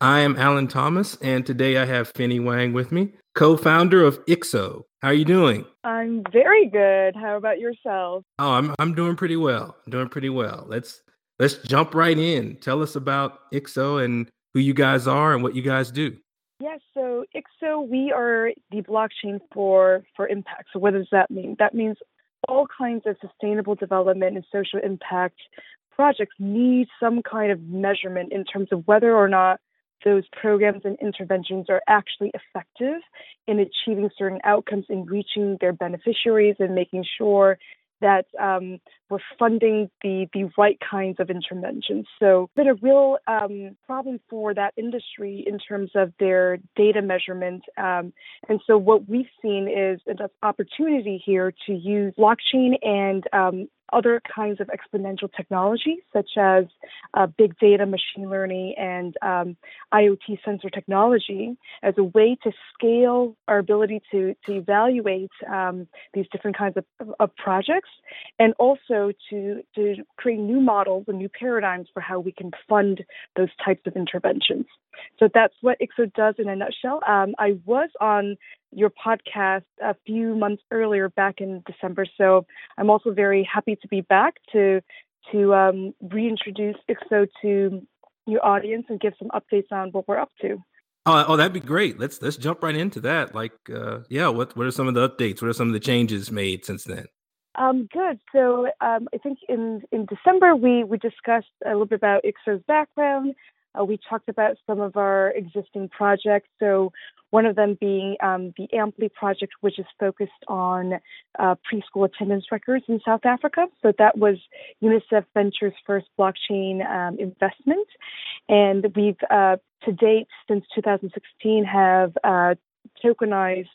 I am Alan Thomas, and today I have Fennie Wang with me, co-founder of IXO. How are you doing? I'm very good. How about yourself? Oh, I'm I'm doing pretty well. I'm doing pretty well. Let's let's jump right in. Tell us about IXO and who you guys are and what you guys do. Yes, so IXO, we are the blockchain for for impact. So what does that mean? That means all kinds of sustainable development and social impact projects need some kind of measurement in terms of whether or not those programs and interventions are actually effective in achieving certain outcomes in reaching their beneficiaries and making sure that um, we're funding the, the right kinds of interventions. So been a real um, problem for that industry in terms of their data measurement. Um, and so what we've seen is an opportunity here to use blockchain and um, other kinds of exponential technology, such as uh, big data, machine learning, and um, IoT sensor technology, as a way to scale our ability to, to evaluate um, these different kinds of, of, projects, and also to, to create new models and new paradigms for how we can fund those types of interventions. So that's what IXO does in a nutshell. Um, I was on your podcast a few months earlier, back in December. So I'm also very happy to be back to to um, reintroduce IXO to your audience and give some updates on what we're up to. Oh, oh, that'd be great. Let's let's jump right into that. Like, uh, yeah, what what are some of the updates? What are some of the changes made since then? Um, good. So um, I think in in December we we discussed a little bit about IXO's background. Uh, we talked about some of our existing projects. So one of them being um, the Amply project, which is focused on uh, preschool attendance records in South Africa. So that was UNICEF Ventures' first blockchain um, investment. And we've, uh, to date, since 2016, have uh, tokenized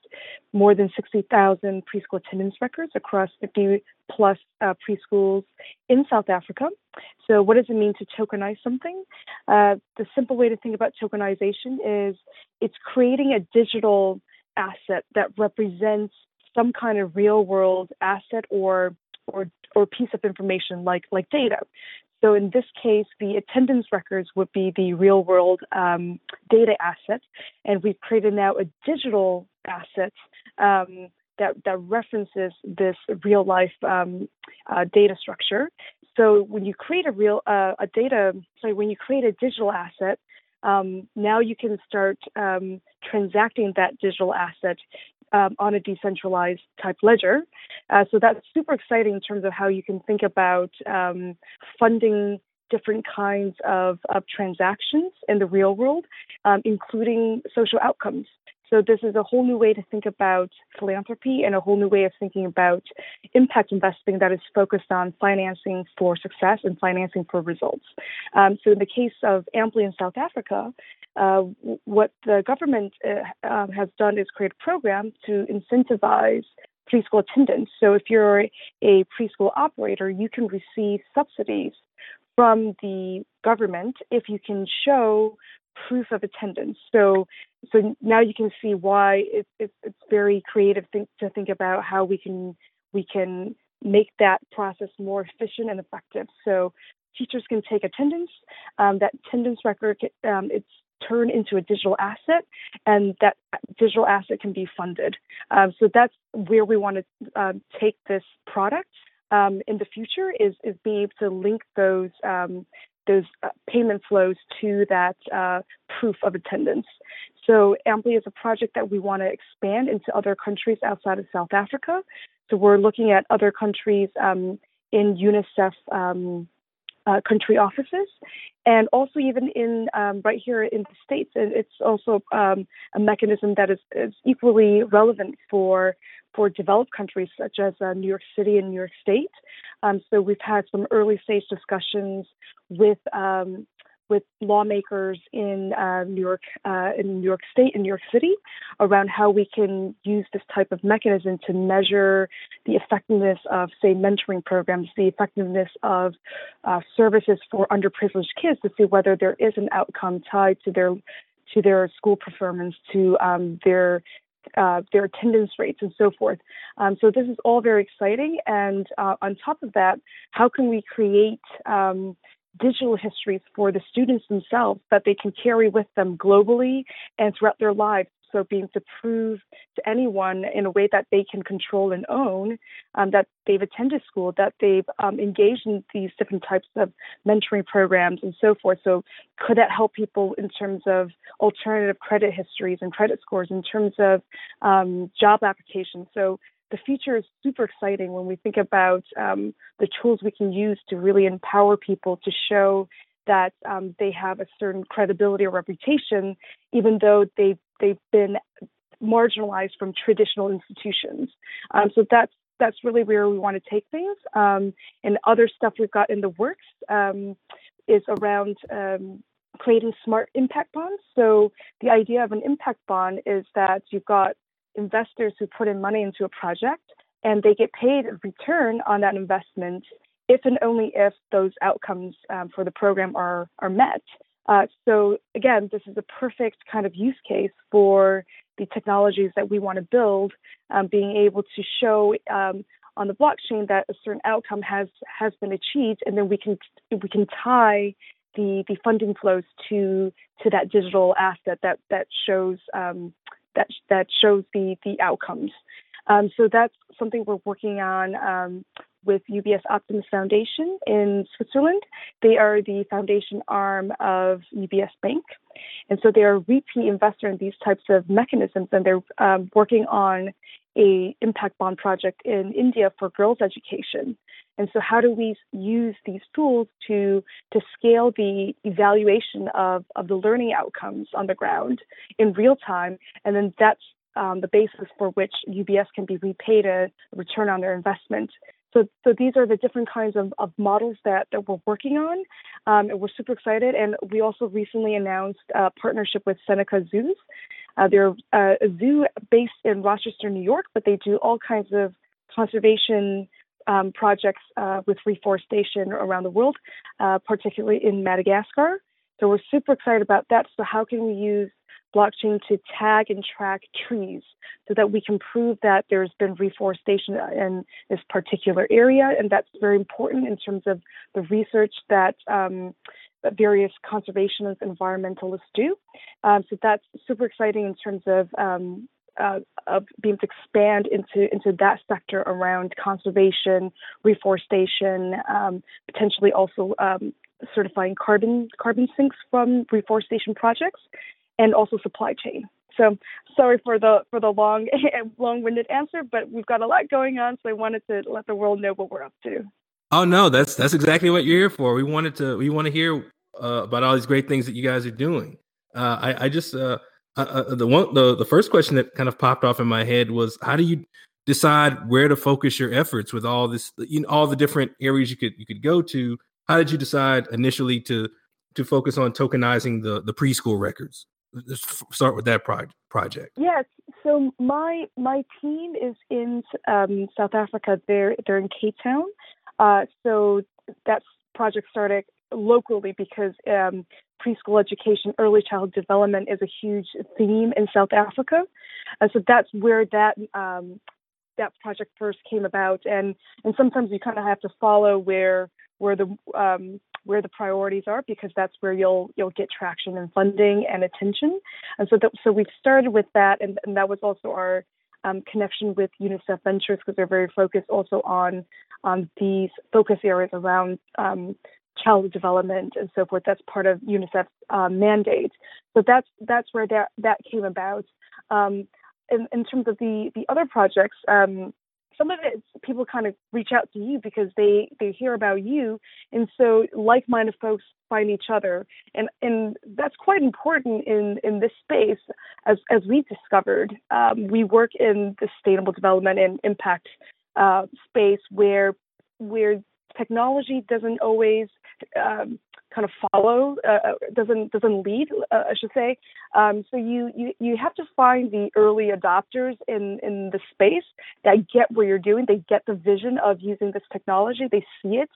more than 60,000 preschool attendance records across 50 plus uh, preschools in South Africa. So, what does it mean to tokenize something? Uh, the simple way to think about tokenization is it's creating a digital asset that represents some kind of real world asset or or or piece of information like like data. So in this case, the attendance records would be the real world um, data asset, and we've created now a digital asset um, that that references this real life um, uh, data structure. So when you create a real uh, a data, sorry, when you create a digital asset, um, now you can start um, transacting that digital asset um, on a decentralized type ledger. Uh, so that's super exciting in terms of how you can think about um, funding different kinds of, of, transactions in the real world, um, including social outcomes. So this is a whole new way to think about philanthropy and a whole new way of thinking about impact investing that is focused on financing for success and financing for results. Um, so in the case of Amply in South Africa, uh, what the government uh, um, has done is create a program to incentivize preschool attendance. So if you're a preschool operator, you can receive subsidies from the government if you can show proof of attendance. So, so now you can see why it, it, it's very creative think, to think about how we can we can make that process more efficient and effective. So, teachers can take attendance. Um, that attendance record um, it's turned into a digital asset, and that digital asset can be funded. Um, so that's where we want to uh, take this product. Um, in the future is is being able to link those um, those uh, payment flows to that uh, proof of attendance. So Amply is a project that we want to expand into other countries outside of South Africa. So we're looking at other countries um, in UNICEF um, uh, country offices, and also even in um, right here in the states. It's also um, a mechanism that is, is, equally relevant for for developed countries such as uh, New York City and New York State. Um, so we've had some early stage discussions with um, with lawmakers in uh, New York, uh, in New York State, in New York City, around how we can use this type of mechanism to measure the effectiveness of, say, mentoring programs, the effectiveness of uh, services for underprivileged kids, to see whether there is an outcome tied to their to their school performance, to um, their uh, their attendance rates and so forth. Um, so this is all very exciting. And uh, on top of that, how can we create um, digital histories for the students themselves that they can carry with them globally and throughout their lives so being to prove to anyone in a way that they can control and own um, that they've attended school, that they've um, engaged in these different types of mentoring programs and so forth. So could that help people in terms of alternative credit histories and credit scores, in terms of um, job applications? So the future is super exciting when we think about um, the tools we can use to really empower people to show that um, they have a certain credibility or reputation, even though they've they've been marginalized from traditional institutions. Um, so that's that's really where we want to take things. Um, and other stuff we've got in the works um, is around um, creating smart impact bonds. So the idea of an impact bond is that you've got investors who put in money into a project and they get paid a return on that investment if and only if those outcomes um, for the program are are met. Uh, so again, this is a perfect kind of use case for the technologies that we want to build, um, being able to show um, on the blockchain that a certain outcome has has been achieved, and then we can we can tie the the funding flows to to that digital asset that that shows um, that that shows the the outcomes. Um, so that's something we're working on um, with UBS Optimus Foundation in Switzerland. They are the foundation arm of UBS Bank. And so they're a repeat investor in these types of mechanisms, and they're um, working on a impact bond project in India for girls' education. And so, how do we use these tools to to scale the evaluation of of the learning outcomes on the ground in real time? And then that's um, the basis for which UBS can be repaid a return on their investment. So, so these are the different kinds of, of models that, that we're working on. Um, and we're super excited. And we also recently announced a partnership with Seneca Zoos. Uh, they're uh, a zoo based in Rochester, New York, but they do all kinds of conservation um, projects uh, with reforestation around the world, uh, particularly in Madagascar. So we're super excited about that. So how can we use blockchain to tag and track trees so that we can prove that there's been reforestation in this particular area. And that's very important in terms of the research that, um, that various conservationists environmentalists do. Um, so that's super exciting in terms of um, uh, of being to expand into into that sector around conservation, reforestation, um, potentially also um, certifying carbon carbon sinks from reforestation projects, and also supply chain. So sorry for the for the long long-winded answer, but we've got a lot going on, so I wanted to let the world know what we're up to. Oh no, that's that's exactly what you're here for. We wanted to we want to hear uh, about all these great things that you guys are doing. Uh, I, I just uh, the one the the first question that kind of popped off in my head was how do you decide where to focus your efforts with all this you know all the different areas you could you could go to how did you decide initially to to focus on tokenizing the the preschool records let's start with that pro- project. Yes. So my my team is in um, South Africa. They're they're in Cape Town. Uh, so that project started locally because um, preschool education, early child development is a huge theme in South Africa, and so that's where that um, that project first came about. And and sometimes you kind of have to follow where where the um, where the priorities are because that's where you'll you'll get traction and funding and attention. And so that, so we've started with that, and, and that was also our um, connection with UNICEF Ventures because they're very focused also on on these focus areas around um, child development and so forth. That's part of UNICEF's um, mandate. So that's that's where that that came about. Um, in, in terms of the the other projects, um, some of it people kind of reach out to you because they they hear about you and so like-minded folks find each other and and that's quite important in in this space as as we've discovered um, we work in the sustainable development and impact uh, space where where technology doesn't always um, kind of follow, uh, uh, doesn't doesn't lead, uh, I should say. Um, so you, you you have to find the early adopters in in the space that get what you're doing. They get the vision of using this technology. They see it.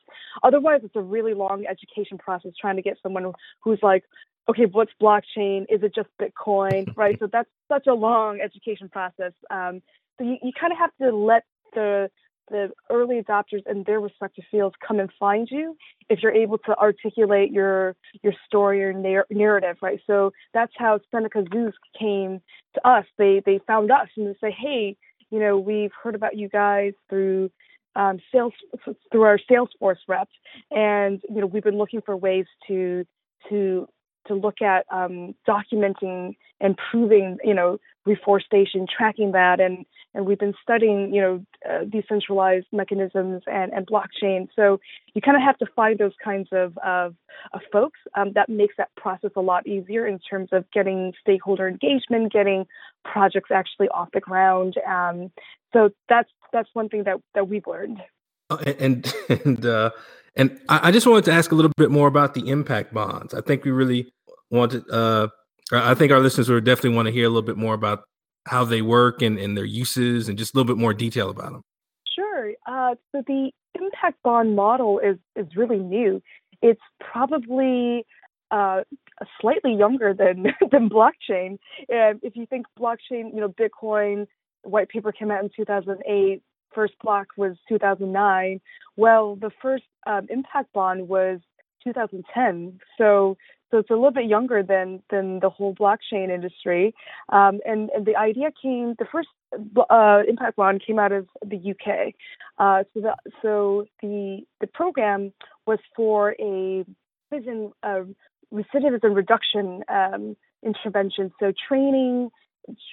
Otherwise, it's a really long education process trying to get someone who's like, okay, what's blockchain? Is it just Bitcoin? Right. So that's such a long education process. Um, so you, you kind of have to let the the early adopters in their respective fields come and find you if you're able to articulate your your story or narr- narrative right? So that's how Seneca Zoos came to us. They they found us and they say hey you know we've heard about you guys through um, sales through our salesforce reps and you know we've been looking for ways to to to look at um, documenting and proving, you know, reforestation, tracking that, and and we've been studying, you know, uh, decentralized mechanisms and, and blockchain. So you kind of have to find those kinds of of, of folks. Um, that makes that process a lot easier in terms of getting stakeholder engagement, getting projects actually off the ground. Um, so that's that's one thing that that we've learned. Uh, and and uh, and I just wanted to ask a little bit more about the impact bonds. I think we really wanted uh I think our listeners would definitely want to hear a little bit more about how they work and, and their uses and just a little bit more detail about them. Sure. Uh, so the impact bond model is is really new. It's probably uh, slightly younger than than blockchain. If you think blockchain, you know, Bitcoin white paper came out in 2008. First block was 2009. Well, the first um, impact bond was 2010. So so it's a little bit younger than than the whole blockchain industry. Um, and, and the idea came, the first uh, impact bond came out of the UK. Uh, so the so the the program was for a prison uh, recidivism reduction um, intervention. So training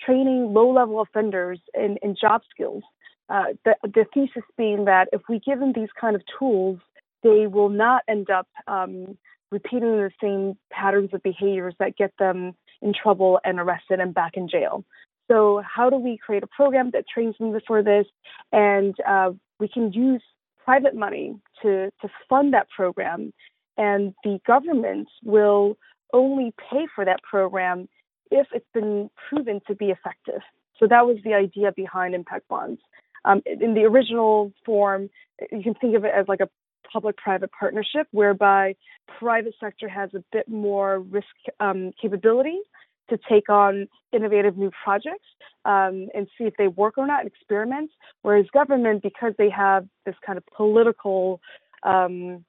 training low level offenders in, in job skills. Uh, the, the thesis being that if we give them these kind of tools, they will not end up um, repeating the same patterns of behaviors that get them in trouble and arrested and back in jail. So, how do we create a program that trains them for this? And uh, we can use private money to, to fund that program, and the government will only pay for that program if it's been proven to be effective. So, that was the idea behind impact bonds. Um, in the original form, you can think of it as like a public-private partnership whereby private sector has a bit more risk um, capability to take on innovative new projects um, and see if they work or not, experiments. Whereas government, because they have this kind of political, um,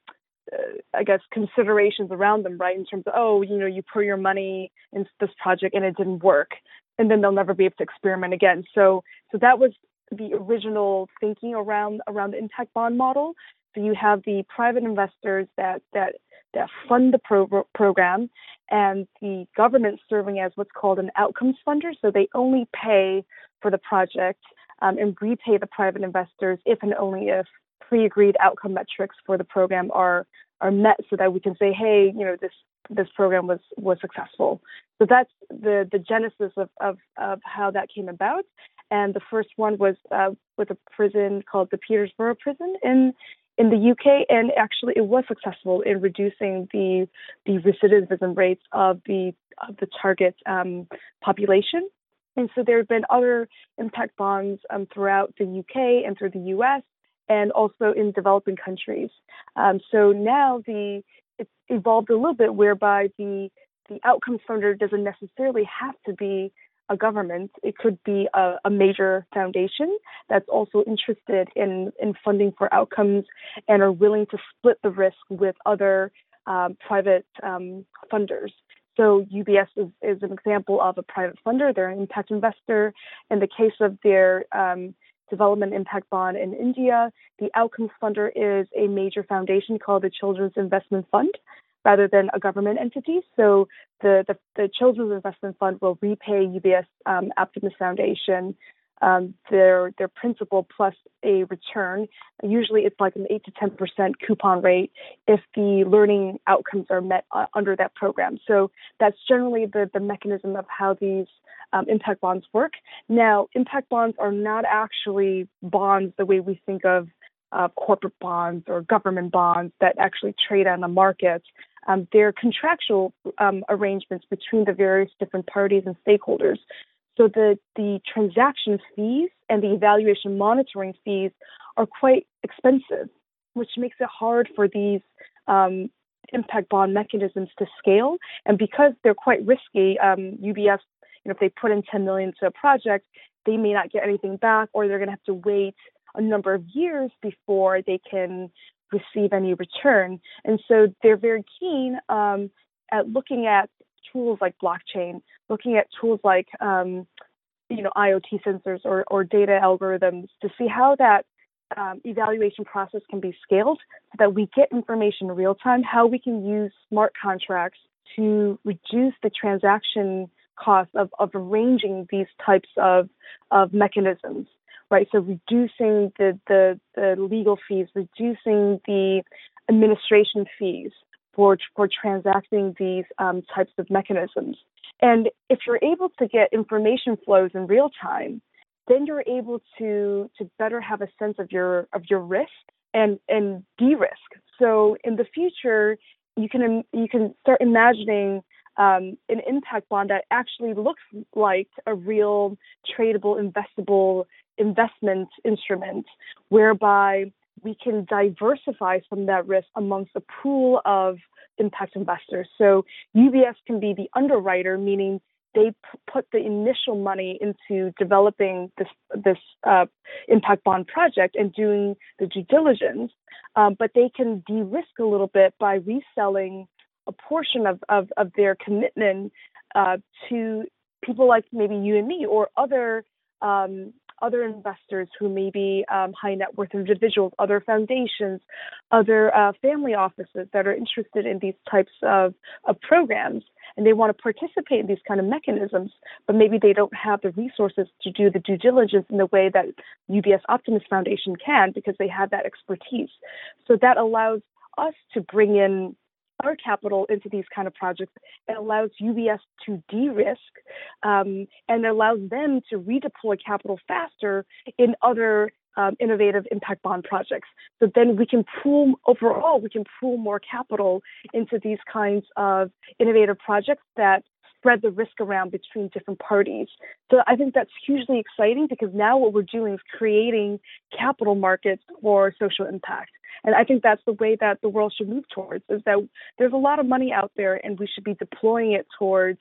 uh, I guess, considerations around them, right? In terms of, oh, you know, you put your money in this project and it didn't work, and then they'll never be able to experiment again. So, so that was the original thinking around around the impact bond model. So you have the private investors that that that fund the pro- program, and the government serving as what's called an outcomes funder. So they only pay for the project um, and repay the private investors if and only if pre-agreed outcome metrics for the program are are met, so that we can say, hey, you know, this this program was was successful. So that's the the genesis of of, of how that came about. And the first one was uh, with a prison called the Peterborough Prison in in the UK, and actually it was successful in reducing the the recidivism rates of the of the target um, population. And so there have been other impact bonds um, throughout the UK and through the US, and also in developing countries. Um, so now the it's evolved a little bit whereby the the outcomes funder doesn't necessarily have to be a government. It could be a, a, major foundation that's also interested in, in funding for outcomes and are willing to split the risk with other um, private um, funders. So UBS is, is, an example of a private funder. They're an impact investor. In the case of their um, development impact bond in India, the outcomes funder is a major foundation called the Children's Investment Fund rather than a government entity. So the, the, the Children's Investment Fund will repay UBS um, Optimus Foundation um, their their principal plus a return. Usually, it's like an eight to ten percent coupon rate if the learning outcomes are met uh, under that program. So that's generally the the mechanism of how these um, impact bonds work. Now, impact bonds are not actually bonds the way we think of uh, corporate bonds or government bonds that actually trade on the market. Um, there are contractual um, arrangements between the various different parties and stakeholders. So the, the transaction fees and the evaluation monitoring fees are quite expensive, which makes it hard for these um, impact bond mechanisms to scale. And because they're quite risky, um, UBS, you know, if they put in 10 million to a project, they may not get anything back, or they're going to have to wait a number of years before they can receive any return. And so they're very keen um, at looking at tools like blockchain, looking at tools like um, you know IoT sensors or, or data algorithms to see how that um, evaluation process can be scaled so that we get information in real time, how we can use smart contracts to reduce the transaction cost of, of arranging these types of, of mechanisms, right? So reducing the, the, the legal fees, reducing the administration fees for, for transacting these um, types of mechanisms. And if you're able to get information flows in real time, then you're able to to better have a sense of your of your risk and and de-risk. So in the future, you can you can start imagining um, an impact bond that actually looks like a real tradable, investable investment instrument, whereby we can diversify some of that risk amongst a pool of impact investors. So UBS can be the underwriter, meaning they p- put the initial money into developing this this uh, impact bond project and doing the due diligence, um, but they can de-risk a little bit by reselling a portion of of, of their commitment uh, to people like maybe you and me or other um, other investors who may be um, high net worth individuals, other foundations, other uh, family offices that are interested in these types of, of programs and they want to participate in these kind of mechanisms, but maybe they don't have the resources to do the due diligence in the way that UBS Optimus Foundation can because they have that expertise. So that allows us to bring in our capital into these kind of projects. It allows UBS to de-risk um, and allows them to redeploy capital faster in other um, innovative impact bond projects. So then we can pool overall, we can pool more capital into these kinds of innovative projects that spread the risk around between different parties. So I think that's hugely exciting because now what we're doing is creating capital markets for social impact. And I think that's the way that the world should move towards is that there's a lot of money out there and we should be deploying it towards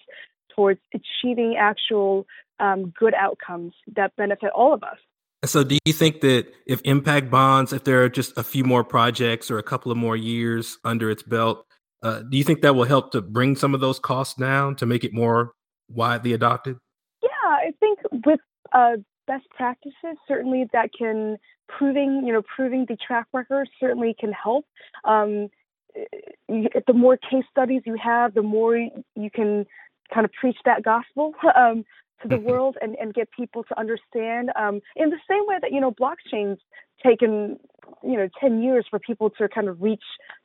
towards achieving actual um, good outcomes that benefit all of us. So, do you think that if impact bonds, if there are just a few more projects or a couple of more years under its belt, uh, do you think that will help to bring some of those costs down to make it more widely adopted? Yeah, I think with uh, best practices, certainly that can proving, you know, proving the track record certainly can help. Um, the more case studies you have, the more you can kind of preach that gospel. Um, to the mm-hmm. world and, and get people to understand um, in the same way that you know blockchain's taken you know 10 years for people to kind of reach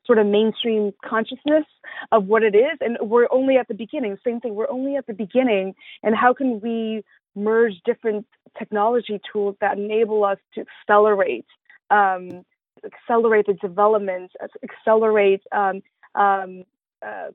sort of mainstream consciousness of what it is. And we're only at the beginning. Same thing. We're only at the beginning. And how can we merge different technology tools that enable us to accelerate um, accelerate the development accelerate um, um, uh,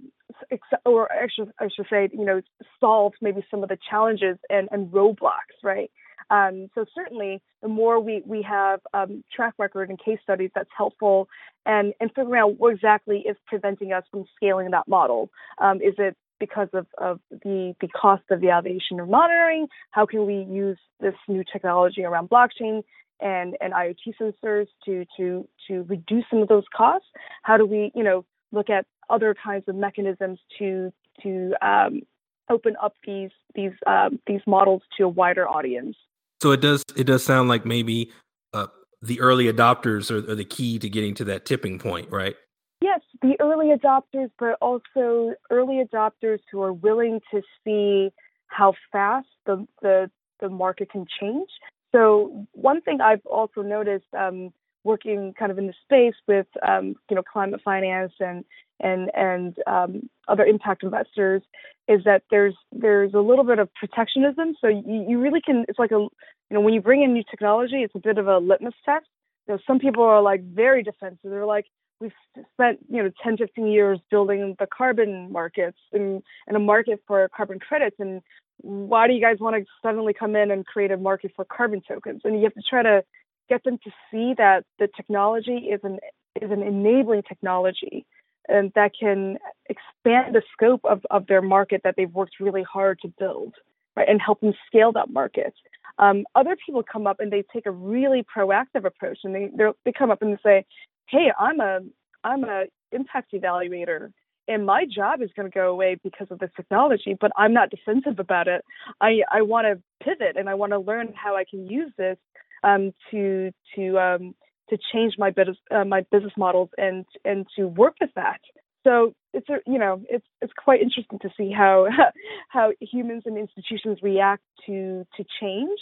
or actually, I should say, you know, solve maybe some of the challenges and, and roadblocks, right? Um, so certainly, the more we we have um, track record and case studies, that's helpful, and and figuring out what exactly is preventing us from scaling that model. Um, is it because of, of the the cost of the evaluation or monitoring? How can we use this new technology around blockchain and and IoT sensors to to to reduce some of those costs? How do we, you know, look at other kinds of mechanisms to to um, open up these these um, these models to a wider audience. So it does it does sound like maybe uh, the early adopters are, are the key to getting to that tipping point, right? Yes, the early adopters, but also early adopters who are willing to see how fast the the, the market can change. So one thing I've also noticed um, working kind of in the space with um, you know climate finance and and and um, other impact investors is that there's there's a little bit of protectionism. So you, you really can it's like a you know when you bring in new technology, it's a bit of a litmus test. You know, some people are like very defensive. They're like, we've spent you know 10 15 years building the carbon markets and, and a market for carbon credits and why do you guys want to suddenly come in and create a market for carbon tokens and you have to try to get them to see that the technology is an is an enabling technology and that can expand the scope of, of their market that they've worked really hard to build right and help them scale that market um, other people come up and they take a really proactive approach and they they come up and say hey i'm a i'm a impact evaluator and my job is going to go away because of this technology but i'm not defensive about it i i want to pivot and i want to learn how i can use this um, to to um, to change my business uh, my business models and and to work with that. So it's a, you know it's it's quite interesting to see how how humans and institutions react to to change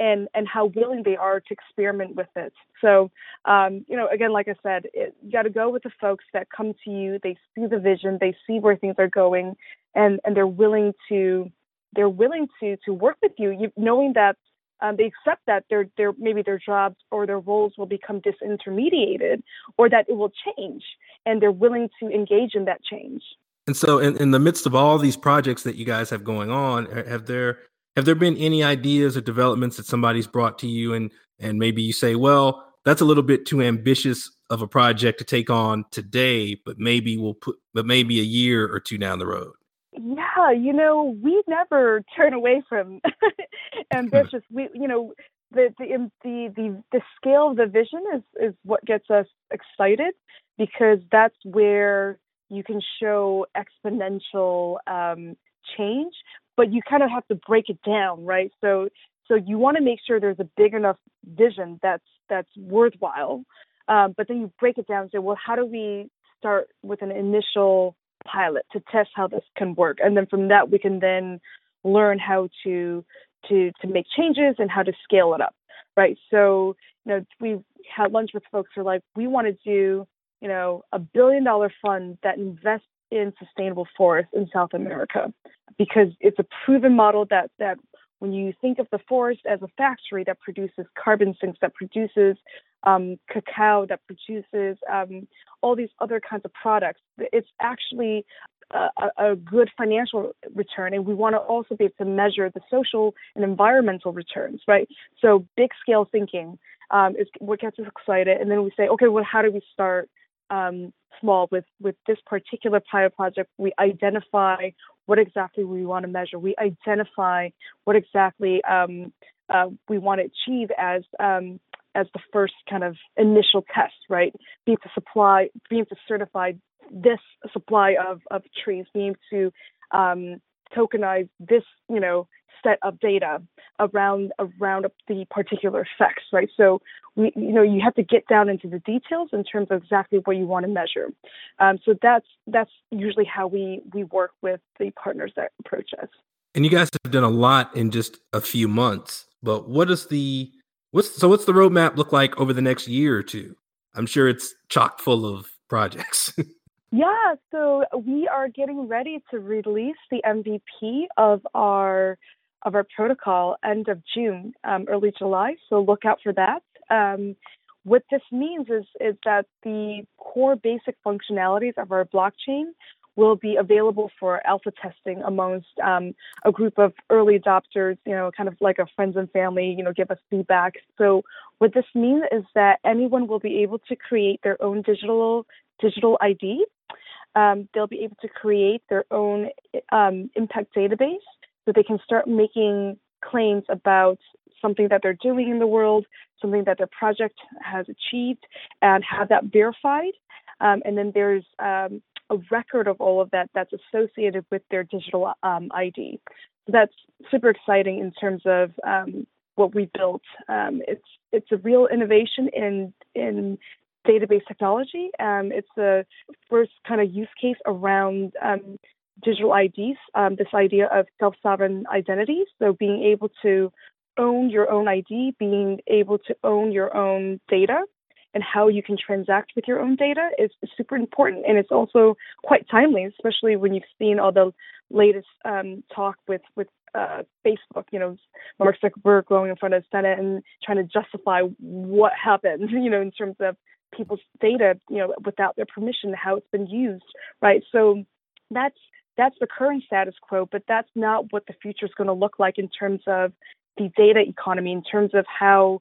and and how willing they are to experiment with it. So um, you know again like I said it, you got to go with the folks that come to you. They see the vision, they see where things are going, and and they're willing to they're willing to to work with you, you knowing that um, they accept that their their maybe their jobs or their roles will become disintermediated or that it will change and they're willing to engage in that change. And so in, in the midst of all these projects that you guys have going on have there have there been any ideas or developments that somebody's brought to you? And and maybe you say well that's a little bit too ambitious of a project to take on today but maybe we'll put but maybe a year or two down the road yeah, you know, we never turn away from ambitious. we, you know, the, the the the the scale of the vision is is what gets us excited because that's where you can show exponential um, change, but you kind of have to break it down, right? So so you want to make sure there's a big enough vision that's that's worthwhile, um, but then you break it down and say, well, how do we start with an initial pilot to test how this can work. And then from that we can then learn how to to to make changes and how to scale it up right? So you know we had lunch with folks who are like we want to do you know a billion dollar fund that invests in sustainable forests in south america. Because it's a proven model that that when you think of the forest as a factory that produces carbon sinks, that produces um, cacao, that produces um, all these other kinds of products, it's actually a, a, good financial return. And we want to also be able to measure the social and environmental returns, right? So big scale thinking um, is what gets us excited. And then we say, okay, well, how do we start? Um, small with with this particular pilot project we identify what exactly we want to measure. We identify what exactly um, uh, we want to achieve as um, as the first kind of initial test, right? Being to supply, being to certify this supply of of trees, being to um, tokenize this, you know, set of data around around the particular effects, right? So we, you know, you have to get down into the details in terms of exactly what you want to measure. Um, so that's that's usually how we we work with the partners that approach us. And you guys have done a lot in just a few months. But what is the what's so what's the roadmap look like over the next year or two? I'm sure it's chock full of projects. Yeah, so we are getting ready to release the MVP of our of our protocol end of June, um, early July. So look out for that. Um, what this means is is that the core basic functionalities of our blockchain will be available for alpha testing amongst um, a group of early adopters, you know, kind of like our friends and family, you know, give us feedback. So what this means is that anyone will be able to create their own digital digital ID. Um, they'll be able to create their own um, impact database so they can start making claims about something that they're doing in the world, something that their project has achieved, and have that verified. Um, and then there's um, a record of all of that that's associated with their digital um, ID. So that's super exciting in terms of um, what we built. Um, it's it's a real innovation in in database technology. Um, it's the first kind of use case around digital IDs, um, this idea of self sovereign identities. So, being able to own your own ID, being able to own your own data, and how you can transact with your own data is super important. And it's also quite timely, especially when you've seen all the latest um, talk with, with uh, Facebook. You know, Mark Zuckerberg going in front of the Senate and trying to justify what happened. You know, in terms of people's data, you know, without their permission, how it's been used, right? So that's that's the current status quo, but that's not what the future is going to look like in terms of the data economy, in terms of how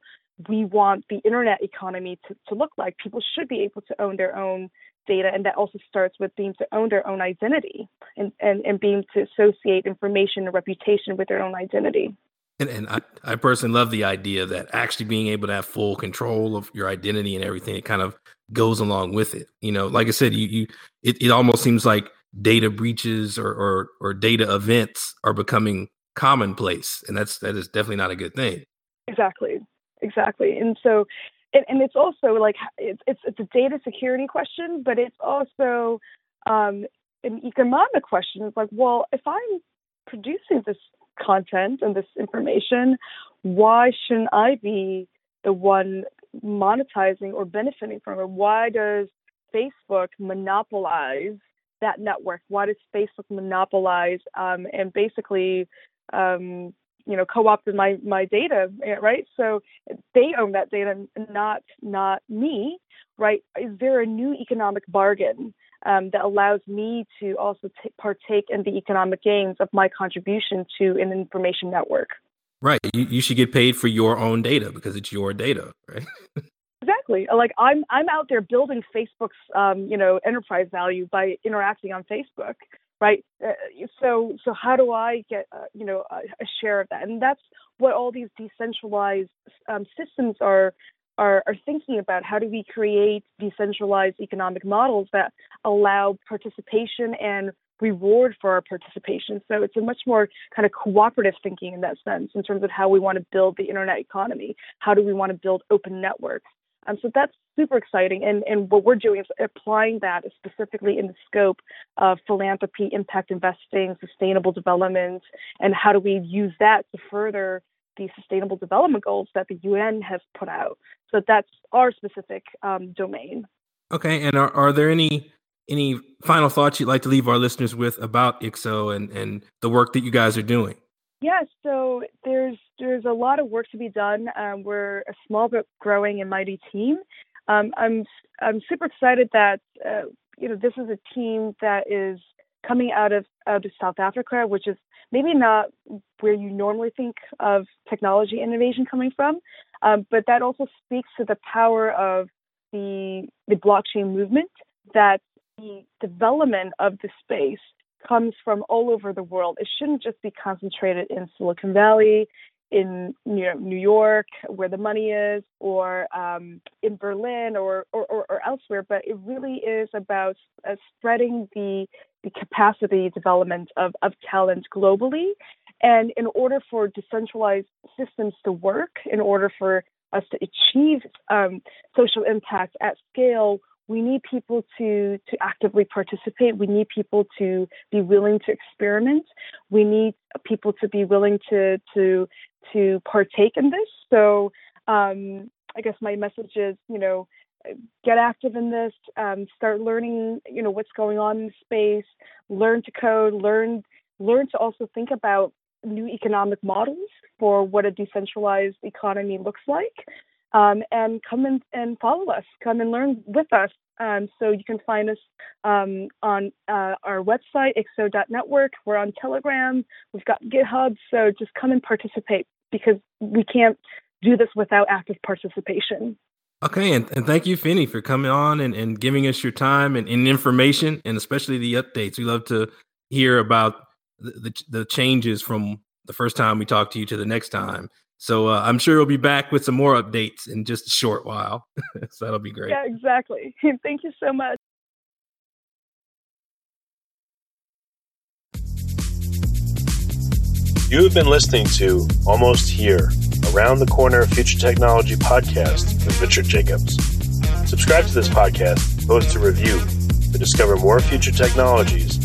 we want the internet economy to, to look like. People should be able to own their own data, and that also starts with being to own their own identity and, and, and being to associate information and reputation with their own identity. And, and I, I personally love the idea that actually being able to have full control of your identity and everything, it kind of goes along with it. You know, like I said, you, you it, it almost seems like data breaches or, or or data events are becoming commonplace, and that's that is definitely not a good thing. Exactly, exactly, and so and, and it's also like it's, it's it's a data security question, but it's also um, an economic question. It's like, well, if I'm producing this content and this information, why shouldn't I be the one monetizing or benefiting from it? Why does Facebook monopolize that network? Why does Facebook monopolize um, and basically, um, you know, co-opted my my data, eh, right? So they own that data, not not me, right? Is there a new economic bargain um, that allows me to also t- partake in the economic gains of my contribution to an information network? Right. You, you should get paid for your own data because it's your data, right? Exactly. Like I'm I'm out there building Facebook's um, you know enterprise value by interacting on Facebook, right? Uh, so so how do I get uh, you know a, a, share of that? And that's what all these decentralized um, systems are. Are, are thinking about how do we create decentralized economic models that allow participation and reward for our participation. So it's a much more kind of cooperative thinking in that sense in terms of how we want to build the internet economy. How do we want to build open networks? Um, so that's super exciting. And, and what we're doing is applying that specifically in the scope of philanthropy, impact investing, sustainable development, and how do we use that to further the sustainable development goals that the UN has put out. So that's our specific um, domain. Okay. And are, are there any any final thoughts you'd like to leave our listeners with about IXO and, and the work that you guys are doing? Yeah, so there's there's a lot of work to be done. Um, we're a small but growing and mighty team. Um, I'm I'm super excited that uh, you know this is a team that is coming out of out of South Africa, which is maybe not where you normally think of technology innovation coming from, um, but that also speaks to the power of the the blockchain movement. That the development of the space comes from all over the world. It shouldn't just be concentrated in Silicon Valley, in you know, New York, where the money is, or um, in Berlin or, or, or, or, elsewhere, but it really is about uh, spreading the, the capacity development of, of talent globally. And in order for decentralized systems to work, in order for us to achieve um, social impact at scale, we need people to to actively participate. We need people to be willing to experiment. We need people to be willing to to to partake in this. So um, i guess my message is you know get active in this um, start learning you know what's going on in the space learn to code learn learn to also think about new economic models for what a decentralized economy looks like um, and come and, and follow us, come and learn with us. Um, so you can find us um, on uh, our website, ixo.network. We're on Telegram. We've got GitHub. So just come and participate because we can't do this without active participation. Okay, and, and thank you, Fennie, for coming on and, and giving us your time and, and information, and especially the updates. We love to hear about the, the, the changes from the first time we talked to you to the next time. So uh, I'm sure we'll be back with some more updates in just a short while. so that'll be great. Yeah, exactly. Thank you so much. You have been listening to Almost Here, Around the Corner Future Technology podcast with Richard Jacobs. Subscribe to this podcast, post a review to discover more future technologies